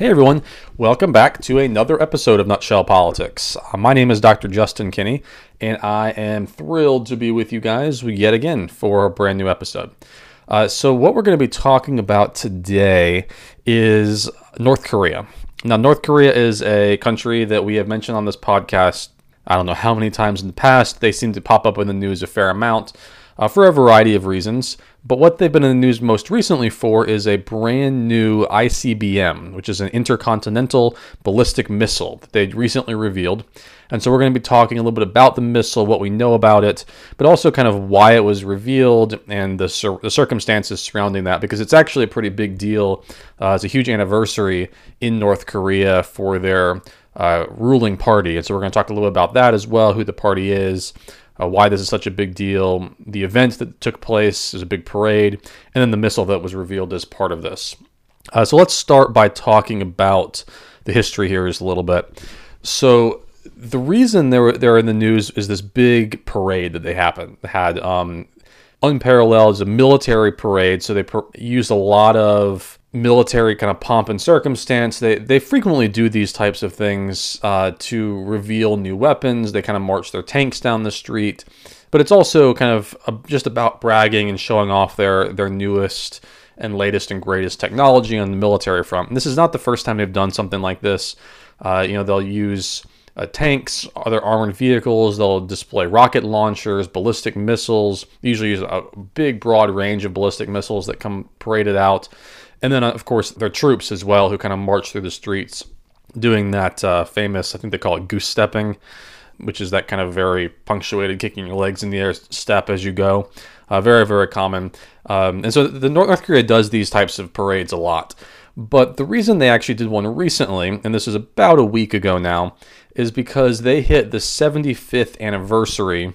Hey everyone, welcome back to another episode of Nutshell Politics. Uh, my name is Dr. Justin Kinney, and I am thrilled to be with you guys yet again for a brand new episode. Uh, so, what we're going to be talking about today is North Korea. Now, North Korea is a country that we have mentioned on this podcast, I don't know how many times in the past. They seem to pop up in the news a fair amount uh, for a variety of reasons. But what they've been in the news most recently for is a brand new ICBM, which is an intercontinental ballistic missile that they recently revealed. And so we're going to be talking a little bit about the missile, what we know about it, but also kind of why it was revealed and the, cir- the circumstances surrounding that, because it's actually a pretty big deal. Uh, it's a huge anniversary in North Korea for their uh, ruling party. And so we're going to talk a little bit about that as well, who the party is, uh, why this is such a big deal, the event that took place is a big parade, and then the missile that was revealed as part of this. Uh, so let's start by talking about the history here is a little bit. So the reason they're they're in the news is this big parade that they happened had um, unparalleled. It's a military parade, so they used a lot of military kind of pomp and circumstance. They they frequently do these types of things uh, to reveal new weapons. They kind of march their tanks down the street, but it's also kind of a, just about bragging and showing off their their newest and latest and greatest technology on the military front. And this is not the first time they've done something like this. Uh, you know, they'll use uh, tanks, other armored vehicles. They'll display rocket launchers, ballistic missiles. usually use a big, broad range of ballistic missiles that come paraded out. And then, uh, of course, their troops as well, who kind of march through the streets doing that uh, famous, I think they call it goose stepping, which is that kind of very punctuated kicking your legs in the air step as you go. Uh, very, very common. Um, and so the North Korea does these types of parades a lot. But the reason they actually did one recently, and this is about a week ago now, is because they hit the 75th anniversary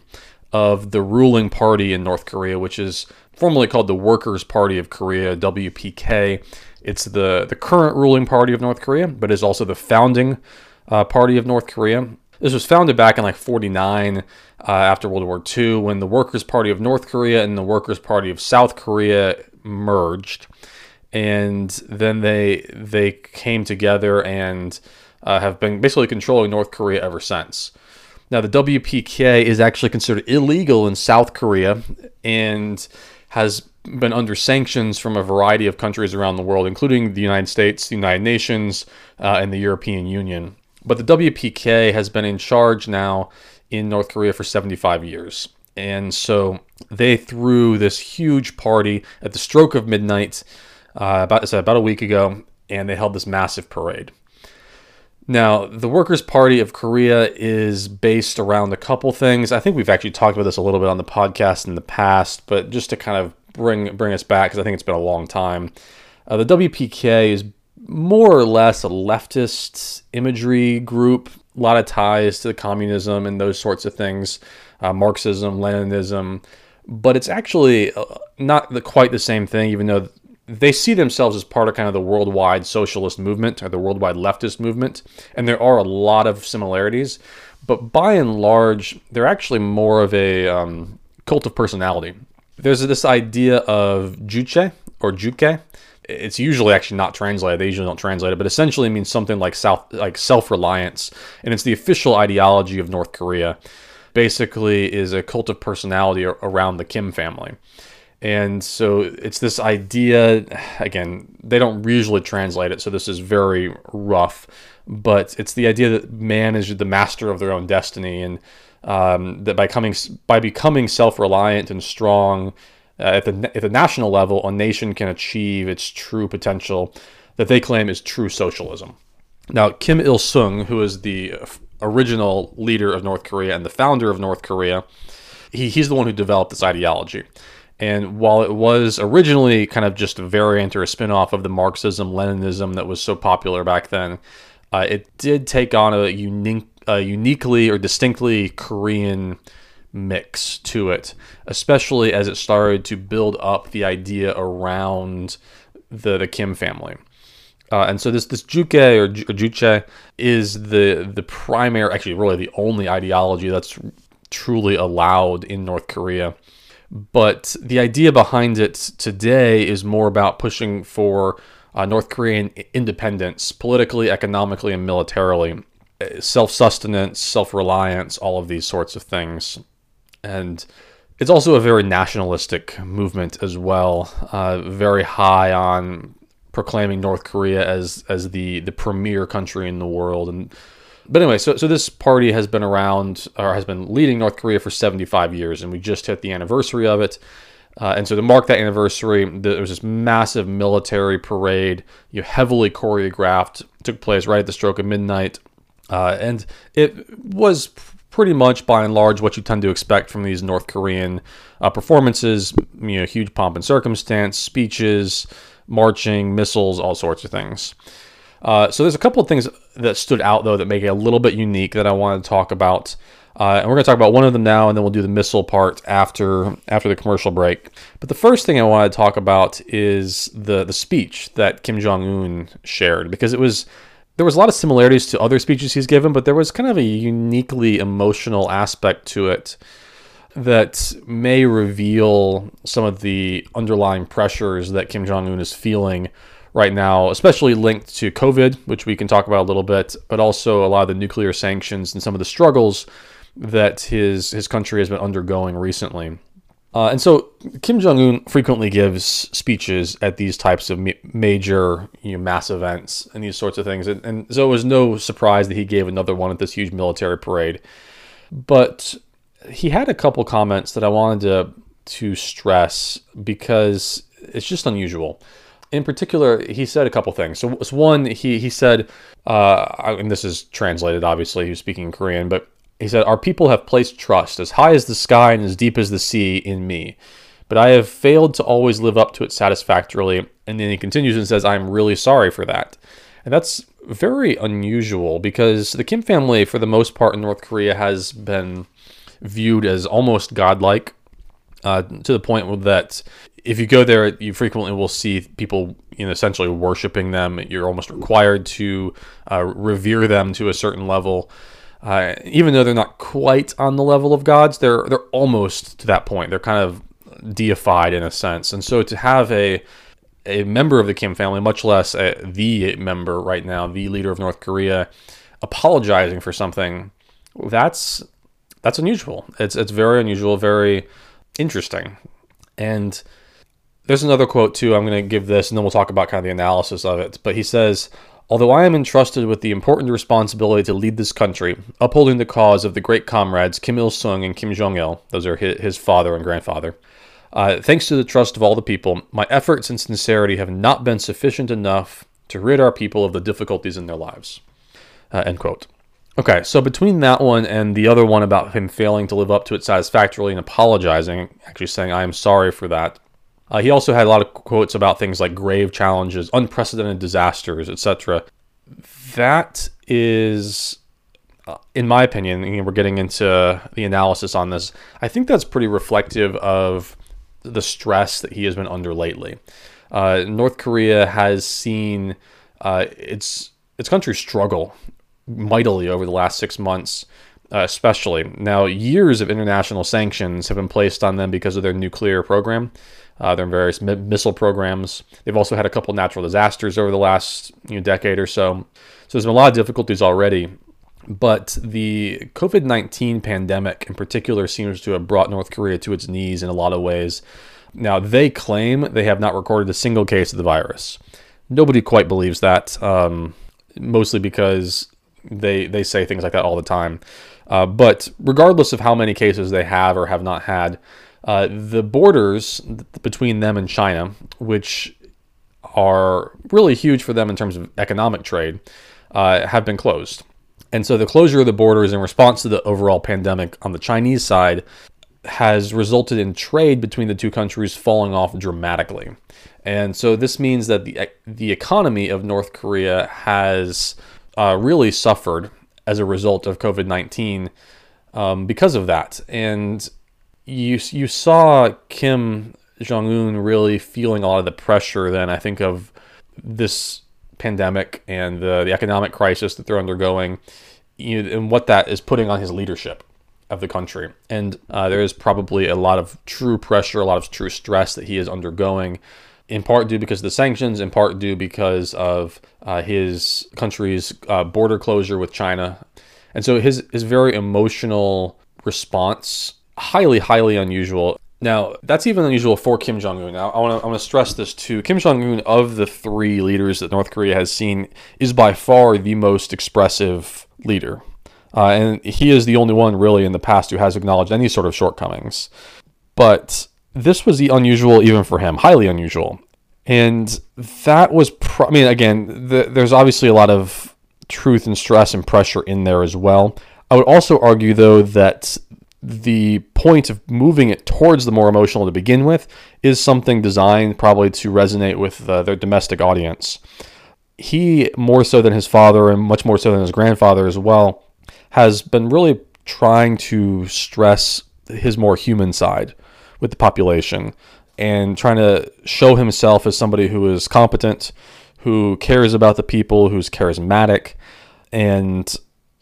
of the ruling party in North Korea, which is formerly called the Workers' Party of Korea, WPK. It's the, the current ruling party of North Korea, but is also the founding uh, party of North Korea. This was founded back in like 49 uh, after World War II when the Workers' Party of North Korea and the Workers' Party of South Korea merged. And then they they came together and uh, have been basically controlling North Korea ever since. Now, the WPK is actually considered illegal in South Korea and has been under sanctions from a variety of countries around the world, including the United States, the United Nations, uh, and the European Union. But the WPK has been in charge now in North Korea for 75 years. And so they threw this huge party at the stroke of midnight uh, about, about a week ago, and they held this massive parade. Now, the Workers' Party of Korea is based around a couple things. I think we've actually talked about this a little bit on the podcast in the past, but just to kind of bring bring us back because I think it's been a long time. Uh, the WPK is more or less a leftist imagery group, a lot of ties to communism and those sorts of things, uh, Marxism, Leninism, but it's actually uh, not the, quite the same thing, even though they see themselves as part of kind of the worldwide socialist movement or the worldwide leftist movement, and there are a lot of similarities. But by and large, they're actually more of a um, cult of personality. There's this idea of juche or juke. It's usually actually not translated. They usually don't translate it, but essentially means something like self like self-reliance, and it's the official ideology of North Korea. Basically, is a cult of personality around the Kim family. And so it's this idea, again, they don't usually translate it, so this is very rough, but it's the idea that man is the master of their own destiny, and um, that by, coming, by becoming self reliant and strong uh, at, the, at the national level, a nation can achieve its true potential that they claim is true socialism. Now, Kim Il sung, who is the original leader of North Korea and the founder of North Korea, he, he's the one who developed this ideology. And while it was originally kind of just a variant or a spin-off of the Marxism, Leninism that was so popular back then, uh, it did take on a unique, a uniquely or distinctly Korean mix to it, especially as it started to build up the idea around the, the Kim family. Uh, and so this this Juche or, Juche is the the primary, actually, really the only ideology that's truly allowed in North Korea. But the idea behind it today is more about pushing for uh, North Korean independence, politically, economically, and militarily, self sustenance, self reliance, all of these sorts of things. And it's also a very nationalistic movement as well, uh, very high on proclaiming North Korea as as the the premier country in the world. And but anyway, so so this party has been around or has been leading North Korea for 75 years, and we just hit the anniversary of it. Uh, and so to mark that anniversary, there was this massive military parade, you know, heavily choreographed, took place right at the stroke of midnight, uh, and it was pretty much by and large what you tend to expect from these North Korean uh, performances. You know, huge pomp and circumstance, speeches, marching, missiles, all sorts of things. Uh, so there's a couple of things that stood out though that make it a little bit unique that I want to talk about. Uh, and we're going to talk about one of them now, and then we'll do the missile part after after the commercial break. But the first thing I want to talk about is the the speech that Kim Jong Un shared because it was there was a lot of similarities to other speeches he's given, but there was kind of a uniquely emotional aspect to it that may reveal some of the underlying pressures that Kim Jong un is feeling right now, especially linked to COVID, which we can talk about a little bit, but also a lot of the nuclear sanctions and some of the struggles that his his country has been undergoing recently. Uh, and so Kim Jong Un frequently gives speeches at these types of major, you know, mass events and these sorts of things. And, and so it was no surprise that he gave another one at this huge military parade. But he had a couple comments that I wanted to to stress because it's just unusual. In particular, he said a couple things. So, so one, he he said, uh, and this is translated. Obviously, he was speaking Korean, but he said, "Our people have placed trust as high as the sky and as deep as the sea in me." But I have failed to always live up to it satisfactorily. And then he continues and says, I'm really sorry for that. And that's very unusual because the Kim family, for the most part in North Korea, has been viewed as almost godlike uh, to the point that if you go there, you frequently will see people, you know, essentially worshiping them. You're almost required to uh, revere them to a certain level. Uh, even though they're not quite on the level of gods, they're they're almost to that point. They're kind of deified in a sense, and so to have a a member of the Kim family, much less a, the member right now, the leader of North Korea, apologizing for something, that's that's unusual. It's it's very unusual, very interesting. And there's another quote too. I'm going to give this, and then we'll talk about kind of the analysis of it. But he says, "Although I am entrusted with the important responsibility to lead this country, upholding the cause of the great comrades Kim Il Sung and Kim Jong Il, those are his father and grandfather." Uh, thanks to the trust of all the people, my efforts and sincerity have not been sufficient enough to rid our people of the difficulties in their lives. Uh, end quote. Okay, so between that one and the other one about him failing to live up to it satisfactorily and apologizing, actually saying, I am sorry for that, uh, he also had a lot of quotes about things like grave challenges, unprecedented disasters, etc. That is, uh, in my opinion, we're getting into the analysis on this, I think that's pretty reflective of the stress that he has been under lately. Uh, North Korea has seen uh, its its country struggle mightily over the last six months, uh, especially. Now, years of international sanctions have been placed on them because of their nuclear program, uh, their various mi- missile programs. They've also had a couple natural disasters over the last you know, decade or so. So there's been a lot of difficulties already. But the COVID 19 pandemic in particular seems to have brought North Korea to its knees in a lot of ways. Now, they claim they have not recorded a single case of the virus. Nobody quite believes that, um, mostly because they they say things like that all the time. Uh, but regardless of how many cases they have or have not had, uh, the borders between them and China, which are really huge for them in terms of economic trade, uh, have been closed. And so the closure of the borders in response to the overall pandemic on the Chinese side has resulted in trade between the two countries falling off dramatically. And so this means that the, the economy of North Korea has uh, really suffered as a result of COVID 19 um, because of that. And you, you saw Kim Jong un really feeling a lot of the pressure then, I think, of this pandemic and the, the economic crisis that they're undergoing you know, and what that is putting on his leadership of the country. And uh, there is probably a lot of true pressure, a lot of true stress that he is undergoing, in part due because of the sanctions, in part due because of uh, his country's uh, border closure with China. And so his, his very emotional response, highly, highly unusual. Now, that's even unusual for Kim Jong un. Now, I want to stress this too. Kim Jong un, of the three leaders that North Korea has seen, is by far the most expressive leader. Uh, and he is the only one really in the past who has acknowledged any sort of shortcomings. But this was the unusual even for him, highly unusual. And that was, pro- I mean, again, the, there's obviously a lot of truth and stress and pressure in there as well. I would also argue, though, that the point of moving it towards the more emotional to begin with is something designed probably to resonate with uh, their domestic audience. He, more so than his father, and much more so than his grandfather as well, has been really trying to stress his more human side with the population and trying to show himself as somebody who is competent, who cares about the people, who's charismatic, and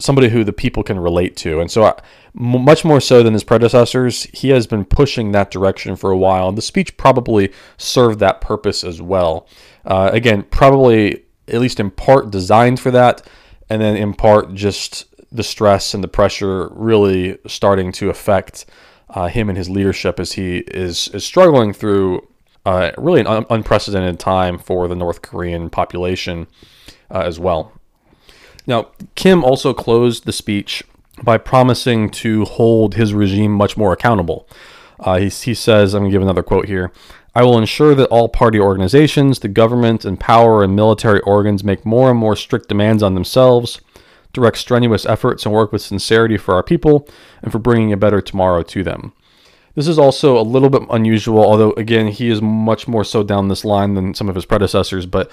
somebody who the people can relate to. And so, much more so than his predecessors, he has been pushing that direction for a while. And the speech probably served that purpose as well. Uh, again, probably at least in part designed for that, and then in part just the stress and the pressure really starting to affect uh, him and his leadership as he is is struggling through uh, really an un- unprecedented time for the North Korean population uh, as well. Now, Kim also closed the speech by promising to hold his regime much more accountable. Uh, he, he says, I'm going to give another quote here. I will ensure that all party organizations, the government, and power and military organs make more and more strict demands on themselves direct strenuous efforts and work with sincerity for our people and for bringing a better tomorrow to them. This is also a little bit unusual, although, again, he is much more so down this line than some of his predecessors. But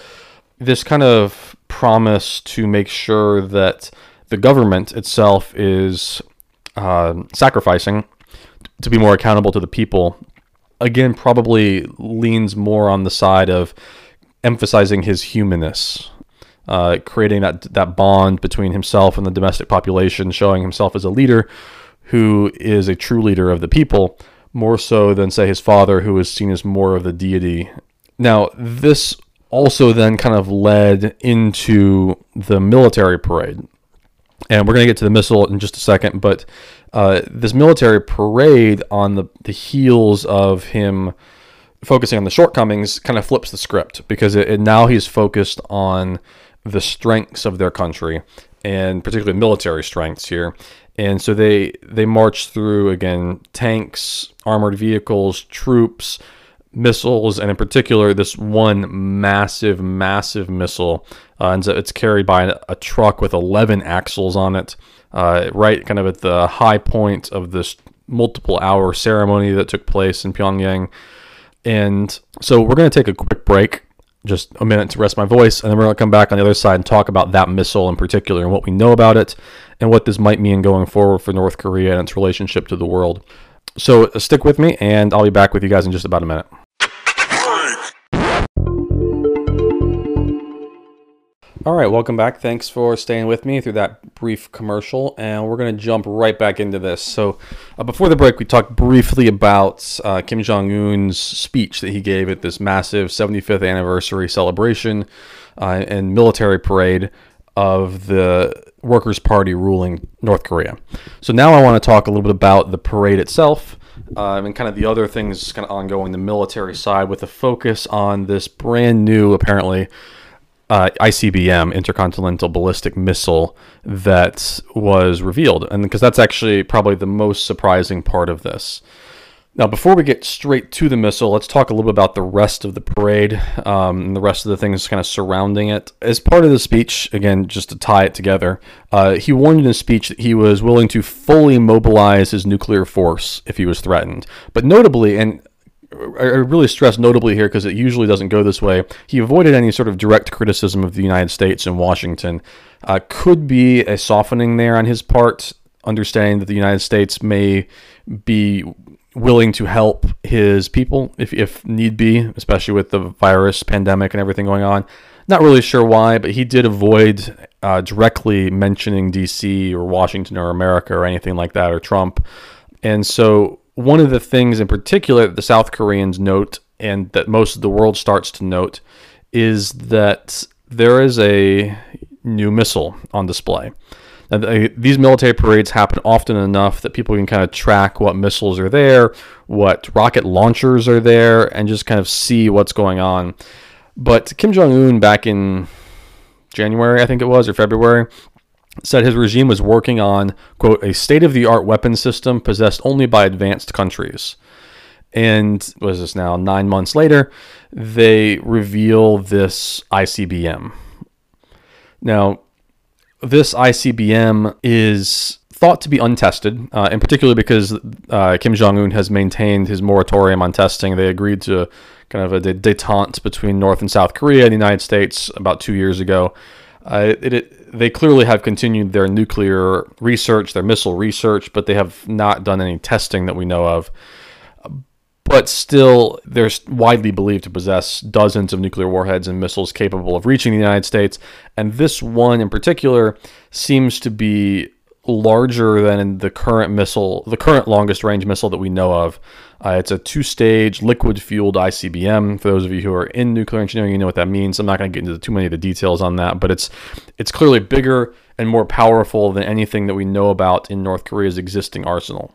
this kind of promise to make sure that the government itself is uh, sacrificing to be more accountable to the people, again, probably leans more on the side of emphasizing his humanness uh, creating that that bond between himself and the domestic population, showing himself as a leader who is a true leader of the people, more so than say his father, who is seen as more of the deity. Now, this also then kind of led into the military parade. And we're going to get to the missile in just a second, but uh, this military parade on the, the heels of him focusing on the shortcomings kind of flips the script because it, it now he's focused on the strengths of their country and particularly military strengths here. And so they they march through again tanks, armored vehicles, troops, missiles, and in particular this one massive, massive missile. Uh, and so it's carried by a truck with 11 axles on it, uh, right kind of at the high point of this multiple hour ceremony that took place in Pyongyang. And so we're going to take a quick break just a minute to rest my voice, and then we're going to come back on the other side and talk about that missile in particular and what we know about it and what this might mean going forward for North Korea and its relationship to the world. So uh, stick with me, and I'll be back with you guys in just about a minute. All right, welcome back. Thanks for staying with me through that brief commercial, and we're going to jump right back into this. So, uh, before the break, we talked briefly about uh, Kim Jong Un's speech that he gave at this massive 75th anniversary celebration uh, and military parade of the Workers' Party ruling North Korea. So, now I want to talk a little bit about the parade itself. Um, and kind of the other things kind of ongoing, the military side, with a focus on this brand new, apparently, uh, ICBM, intercontinental ballistic missile, that was revealed, and because that's actually probably the most surprising part of this. Now, before we get straight to the missile, let's talk a little bit about the rest of the parade um, and the rest of the things kind of surrounding it. As part of the speech, again, just to tie it together, uh, he warned in his speech that he was willing to fully mobilize his nuclear force if he was threatened. But notably, and I really stress notably here because it usually doesn't go this way. He avoided any sort of direct criticism of the United States and Washington. Uh, could be a softening there on his part, understanding that the United States may be willing to help his people if, if need be, especially with the virus pandemic and everything going on. Not really sure why, but he did avoid uh, directly mentioning DC or Washington or America or anything like that or Trump. And so, one of the things in particular that the South Koreans note and that most of the world starts to note is that there is a new missile on display. Uh, these military parades happen often enough that people can kind of track what missiles are there, what rocket launchers are there, and just kind of see what's going on. But Kim Jong un, back in January, I think it was, or February, said his regime was working on, quote, a state of the art weapon system possessed only by advanced countries. And was this now nine months later? They reveal this ICBM. Now, this ICBM is thought to be untested, uh, in particular because uh, Kim Jong Un has maintained his moratorium on testing. They agreed to kind of a detente between North and South Korea and the United States about two years ago. Uh, it, it, they clearly have continued their nuclear research, their missile research, but they have not done any testing that we know of but still, they're widely believed to possess dozens of nuclear warheads and missiles capable of reaching the United States. And this one in particular seems to be larger than the current missile, the current longest range missile that we know of. Uh, it's a two stage liquid fueled ICBM. For those of you who are in nuclear engineering, you know what that means. I'm not going to get into too many of the details on that, but it's it's clearly bigger and more powerful than anything that we know about in North Korea's existing arsenal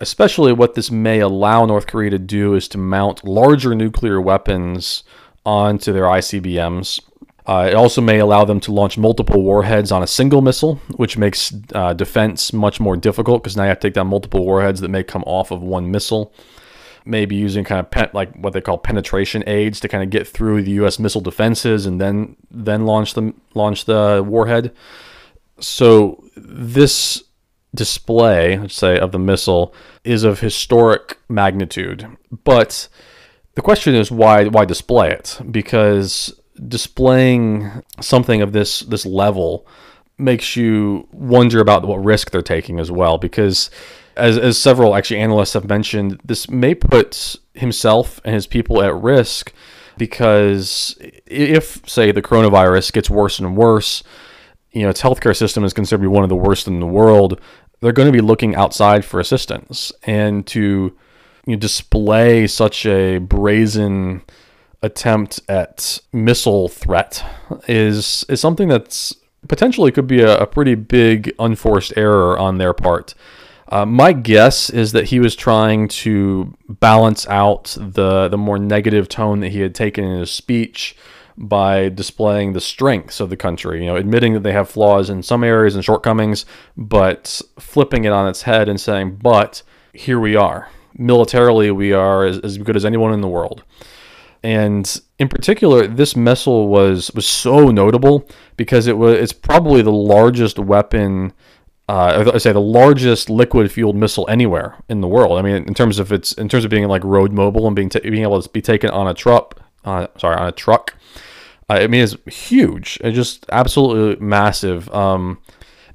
especially what this may allow North Korea to do is to mount larger nuclear weapons onto their ICBMs. Uh, it also may allow them to launch multiple warheads on a single missile, which makes uh, defense much more difficult because now you have to take down multiple warheads that may come off of one missile. Maybe using kind of pen, like what they call penetration aids to kind of get through the U.S. missile defenses and then then launch them launch the warhead. So this display, let's say, of the missile is of historic magnitude. But the question is why why display it? Because displaying something of this this level makes you wonder about what risk they're taking as well because as, as several actually analysts have mentioned this may put himself and his people at risk because if say the coronavirus gets worse and worse you know its healthcare system is considered to be one of the worst in the world they're going to be looking outside for assistance. And to you know, display such a brazen attempt at missile threat is is something that's potentially could be a, a pretty big unforced error on their part. Uh, my guess is that he was trying to balance out the the more negative tone that he had taken in his speech by displaying the strengths of the country, you know, admitting that they have flaws in some areas and shortcomings, but flipping it on its head and saying, but here we are. Militarily, we are as, as good as anyone in the world. And in particular, this missile was was so notable because it was it's probably the largest weapon uh, I say the largest liquid fueled missile anywhere in the world. I mean, in terms of its in terms of being like road mobile and being being able to be taken on a truck, uh, sorry, on a truck, I mean, it's huge. It's just absolutely massive. Um,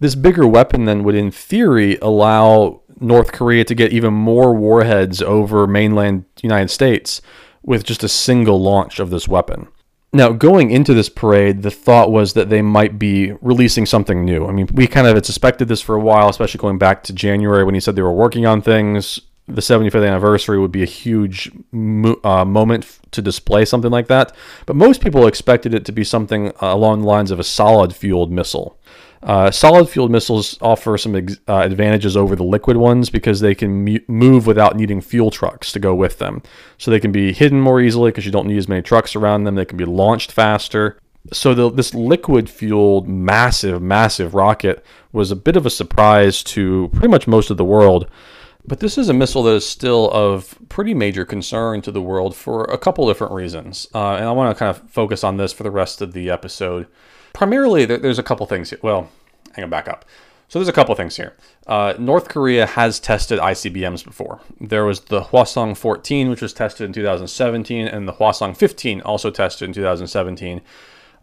this bigger weapon then would, in theory, allow North Korea to get even more warheads over mainland United States with just a single launch of this weapon. Now, going into this parade, the thought was that they might be releasing something new. I mean, we kind of had suspected this for a while, especially going back to January when he said they were working on things the 75th anniversary would be a huge mo- uh, moment to display something like that. But most people expected it to be something uh, along the lines of a solid fueled missile. Uh, solid fueled missiles offer some ex- uh, advantages over the liquid ones because they can mu- move without needing fuel trucks to go with them. So they can be hidden more easily because you don't need as many trucks around them. They can be launched faster. So the, this liquid fueled massive, massive rocket was a bit of a surprise to pretty much most of the world But this is a missile that is still of pretty major concern to the world for a couple different reasons. Uh, and I want to kind of focus on this for the rest of the episode. Primarily, there's a couple things. Here. Well, hang on, back up. So there's a couple things here. Uh, North Korea has tested ICBMs before. There was the Hwasong 14, which was tested in 2017, and the Hwasong 15, also tested in 2017,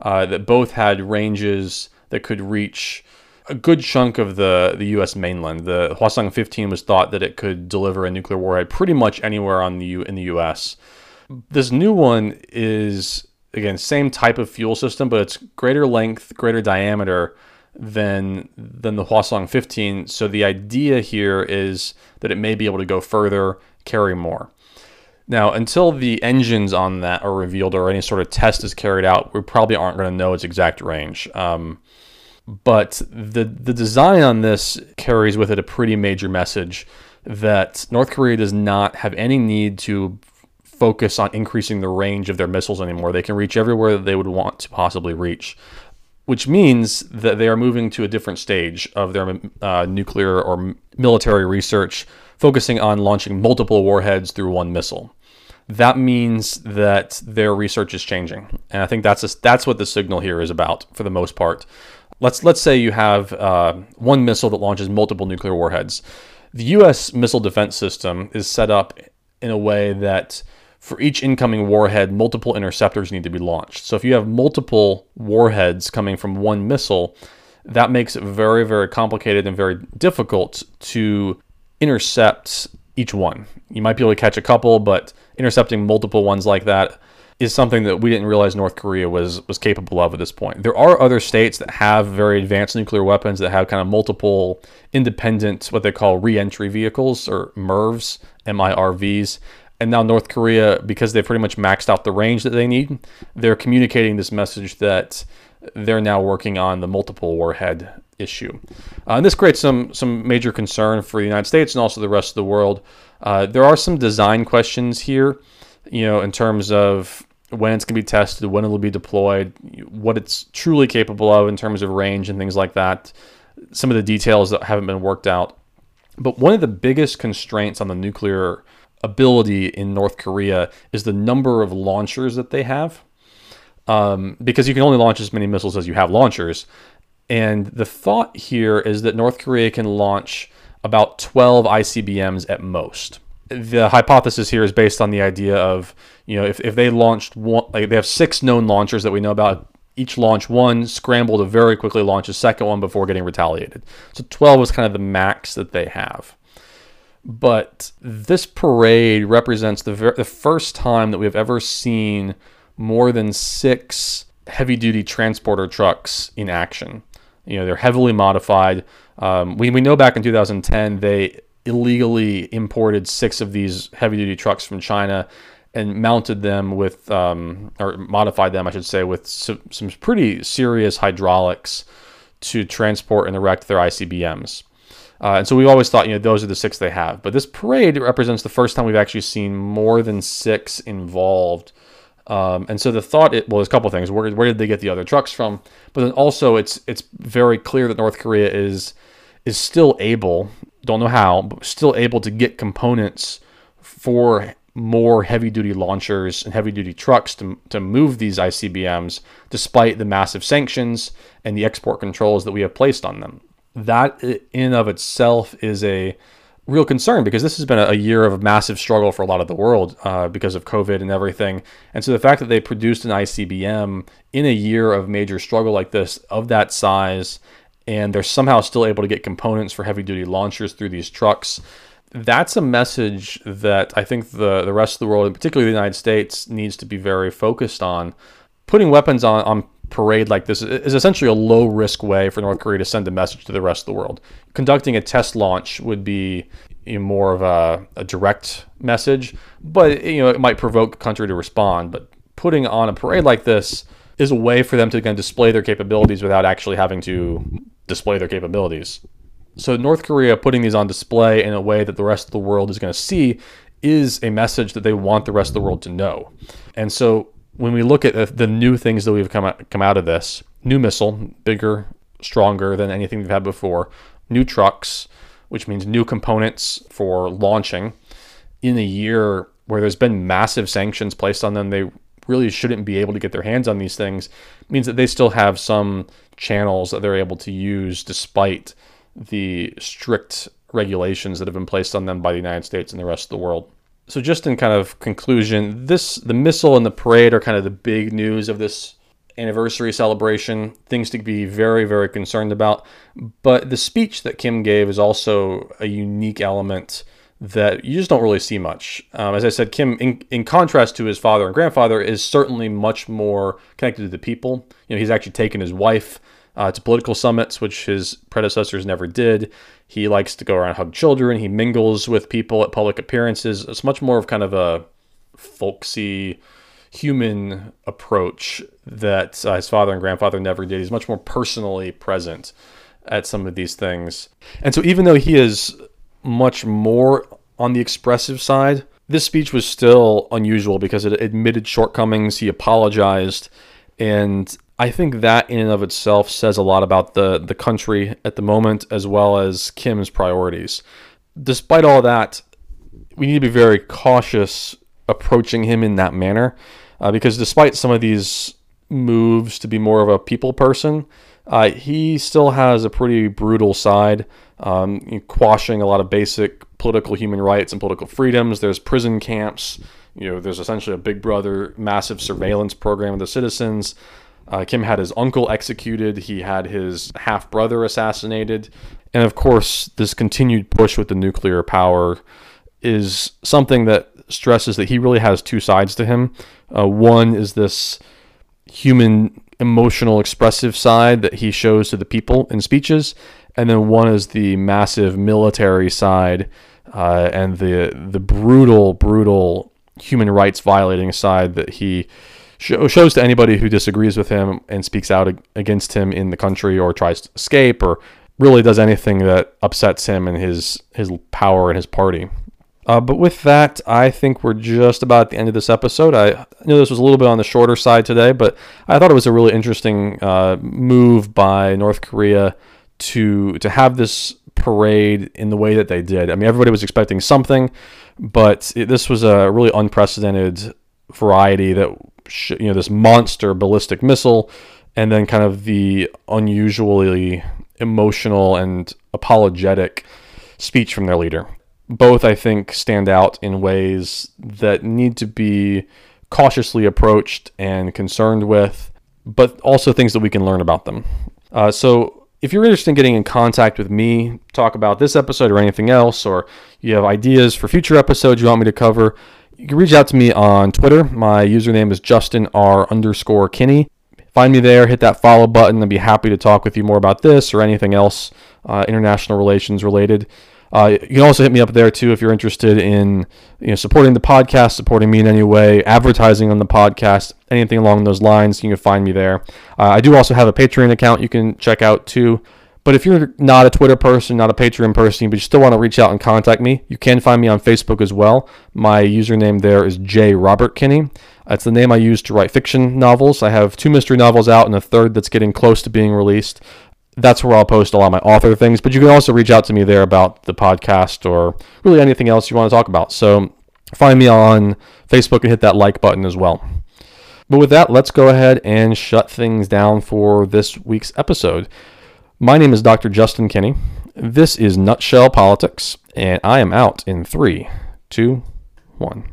uh, that both had ranges that could reach a good chunk of the, the U.S. mainland. The Hwasong 15 was thought that it could deliver a nuclear warhead pretty much anywhere on the U, in the U.S. This new one is again same type of fuel system, but it's greater length, greater diameter than than the Hwasong 15. So the idea here is that it may be able to go further, carry more. Now, until the engines on that are revealed or any sort of test is carried out, we probably aren't going to know its exact range. Um, but the the design on this carries with it a pretty major message that North Korea does not have any need to focus on increasing the range of their missiles anymore. They can reach everywhere that they would want to possibly reach, which means that they are moving to a different stage of their uh, nuclear or military research, focusing on launching multiple warheads through one missile. That means that their research is changing, and I think that's a, that's what the signal here is about for the most part let's let's say you have uh, one missile that launches multiple nuclear warheads. The U.S. missile defense system is set up in a way that for each incoming warhead, multiple interceptors need to be launched. So if you have multiple warheads coming from one missile, that makes it very, very complicated and very difficult to intercept each one. You might be able to catch a couple, but intercepting multiple ones like that is something that we didn't realize North Korea was was capable of at this point. There are other states that have very advanced nuclear weapons that have kind of multiple independent what they call reentry vehicles or MIRVs, M-I-R-Vs. And now North Korea, because they've pretty much maxed out the range that they need, they're communicating this message that they're now working on the multiple warhead issue. Uh, and this creates some some major concern for the United States and also the rest of the world. Uh, there are some design questions here, you know, in terms of when it's going to be tested, when it'll be deployed, what it's truly capable of in terms of range and things like that. Some of the details that haven't been worked out. But one of the biggest constraints on the nuclear ability in North Korea is the number of launchers that they have. Um, because you can only launch as many missiles as you have launchers. And the thought here is that North Korea can launch about 12 ICBMs at most the hypothesis here is based on the idea of you know if, if they launched one like they have six known launchers that we know about. Each launch one scramble to very quickly launch a second one before getting retaliated. So 12 is kind of the max that they have. But this parade represents the, ver- the first time that we have ever seen more than six heavy duty transporter trucks in action. You know they're heavily modified. Um, we, we know back in 2010 they illegally imported six of these heavy duty trucks from China and mounted them with, um, or modified them, I should say, with some, some, pretty serious hydraulics to transport and erect their ICBMs. Uh, and so we've always thought, you know, those are the six they have. But this parade represents the first time we've actually seen more than six involved. Um, and so the thought, it, well, there's a couple of things. Where, where did they get the other trucks from? But then also, it's it's very clear that North Korea is is still able don't know how, but still able to get components for more heavy duty launchers and heavy duty trucks to, to move these ICBMs despite the massive sanctions and the export controls that we have placed on them. That in of itself is a real concern because this has been a year of massive struggle for a lot of the world uh, because of COVID and everything. And so the fact that they produced an ICBM in a year of major struggle like this, of that size, and they're somehow still able to get components for heavy duty launchers through these trucks. That's a message that I think the, the rest of the world, and particularly the United States, needs to be very focused on. Putting weapons on, on parade like this is essentially a low risk way for North Korea to send a message to the rest of the world. Conducting a test launch would be more of a, a direct message, but you know it might provoke a country to respond. But putting on a parade like this is a way for them to again display their capabilities without actually having to display their capabilities. So North Korea putting these on display in a way that the rest of the world is going to see is a message that they want the rest of the world to know. And so when we look at the new things that we've come out, come out of this, new missile, bigger, stronger than anything we've had before, new trucks, which means new components for launching in a year where there's been massive sanctions placed on them. They really shouldn't be able to get their hands on these things means that they still have some channels that they're able to use despite the strict regulations that have been placed on them by the United States and the rest of the world. So just in kind of conclusion, this the missile and the parade are kind of the big news of this anniversary celebration, things to be very very concerned about, but the speech that Kim gave is also a unique element that you just don't really see much. Um, as I said, Kim, in, in contrast to his father and grandfather, is certainly much more connected to the people. You know, he's actually taken his wife uh, to political summits, which his predecessors never did. He likes to go around hug children. He mingles with people at public appearances. It's much more of kind of a folksy, human approach that uh, his father and grandfather never did. He's much more personally present at some of these things. And so, even though he is much more on the expressive side. This speech was still unusual because it admitted shortcomings. He apologized. And I think that in and of itself says a lot about the, the country at the moment, as well as Kim's priorities. Despite all that, we need to be very cautious approaching him in that manner uh, because despite some of these moves to be more of a people person, uh, he still has a pretty brutal side, um, quashing a lot of basic political human rights and political freedoms. There's prison camps. You know, there's essentially a Big Brother massive surveillance program of the citizens. Uh, Kim had his uncle executed. He had his half brother assassinated. And of course, this continued push with the nuclear power is something that stresses that he really has two sides to him. Uh, one is this human emotional expressive side that he shows to the people in speeches and then one is the massive military side uh, and the the brutal brutal human rights violating side that he shows to anybody who disagrees with him and speaks out against him in the country or tries to escape or really does anything that upsets him and his his power and his party. Uh, but with that, I think we're just about at the end of this episode. I know this was a little bit on the shorter side today, but I thought it was a really interesting uh, move by North Korea to to have this parade in the way that they did. I mean, everybody was expecting something, but it, this was a really unprecedented variety that you know this monster ballistic missile, and then kind of the unusually emotional and apologetic speech from their leader both I think stand out in ways that need to be cautiously approached and concerned with, but also things that we can learn about them. Uh, so if you're interested in getting in contact with me, talk about this episode or anything else, or you have ideas for future episodes you want me to cover, you can reach out to me on Twitter. My username is Justin R underscore Kinney. Find me there, hit that follow button. I'd be happy to talk with you more about this or anything else uh, international relations related. Uh, you can also hit me up there too if you're interested in you know supporting the podcast, supporting me in any way, advertising on the podcast, anything along those lines. You can find me there. Uh, I do also have a Patreon account you can check out too. But if you're not a Twitter person, not a Patreon person, but you still want to reach out and contact me, you can find me on Facebook as well. My username there is J Robert Kinney. That's the name I use to write fiction novels. I have two mystery novels out and a third that's getting close to being released that's where I'll post a lot of my author things. But you can also reach out to me there about the podcast or really anything else you want to talk about. So find me on Facebook and hit that like button as well. But with that, let's go ahead and shut things down for this week's episode. My name is Dr. Justin Kinney. This is Nutshell Politics, and I am out in three, two, one.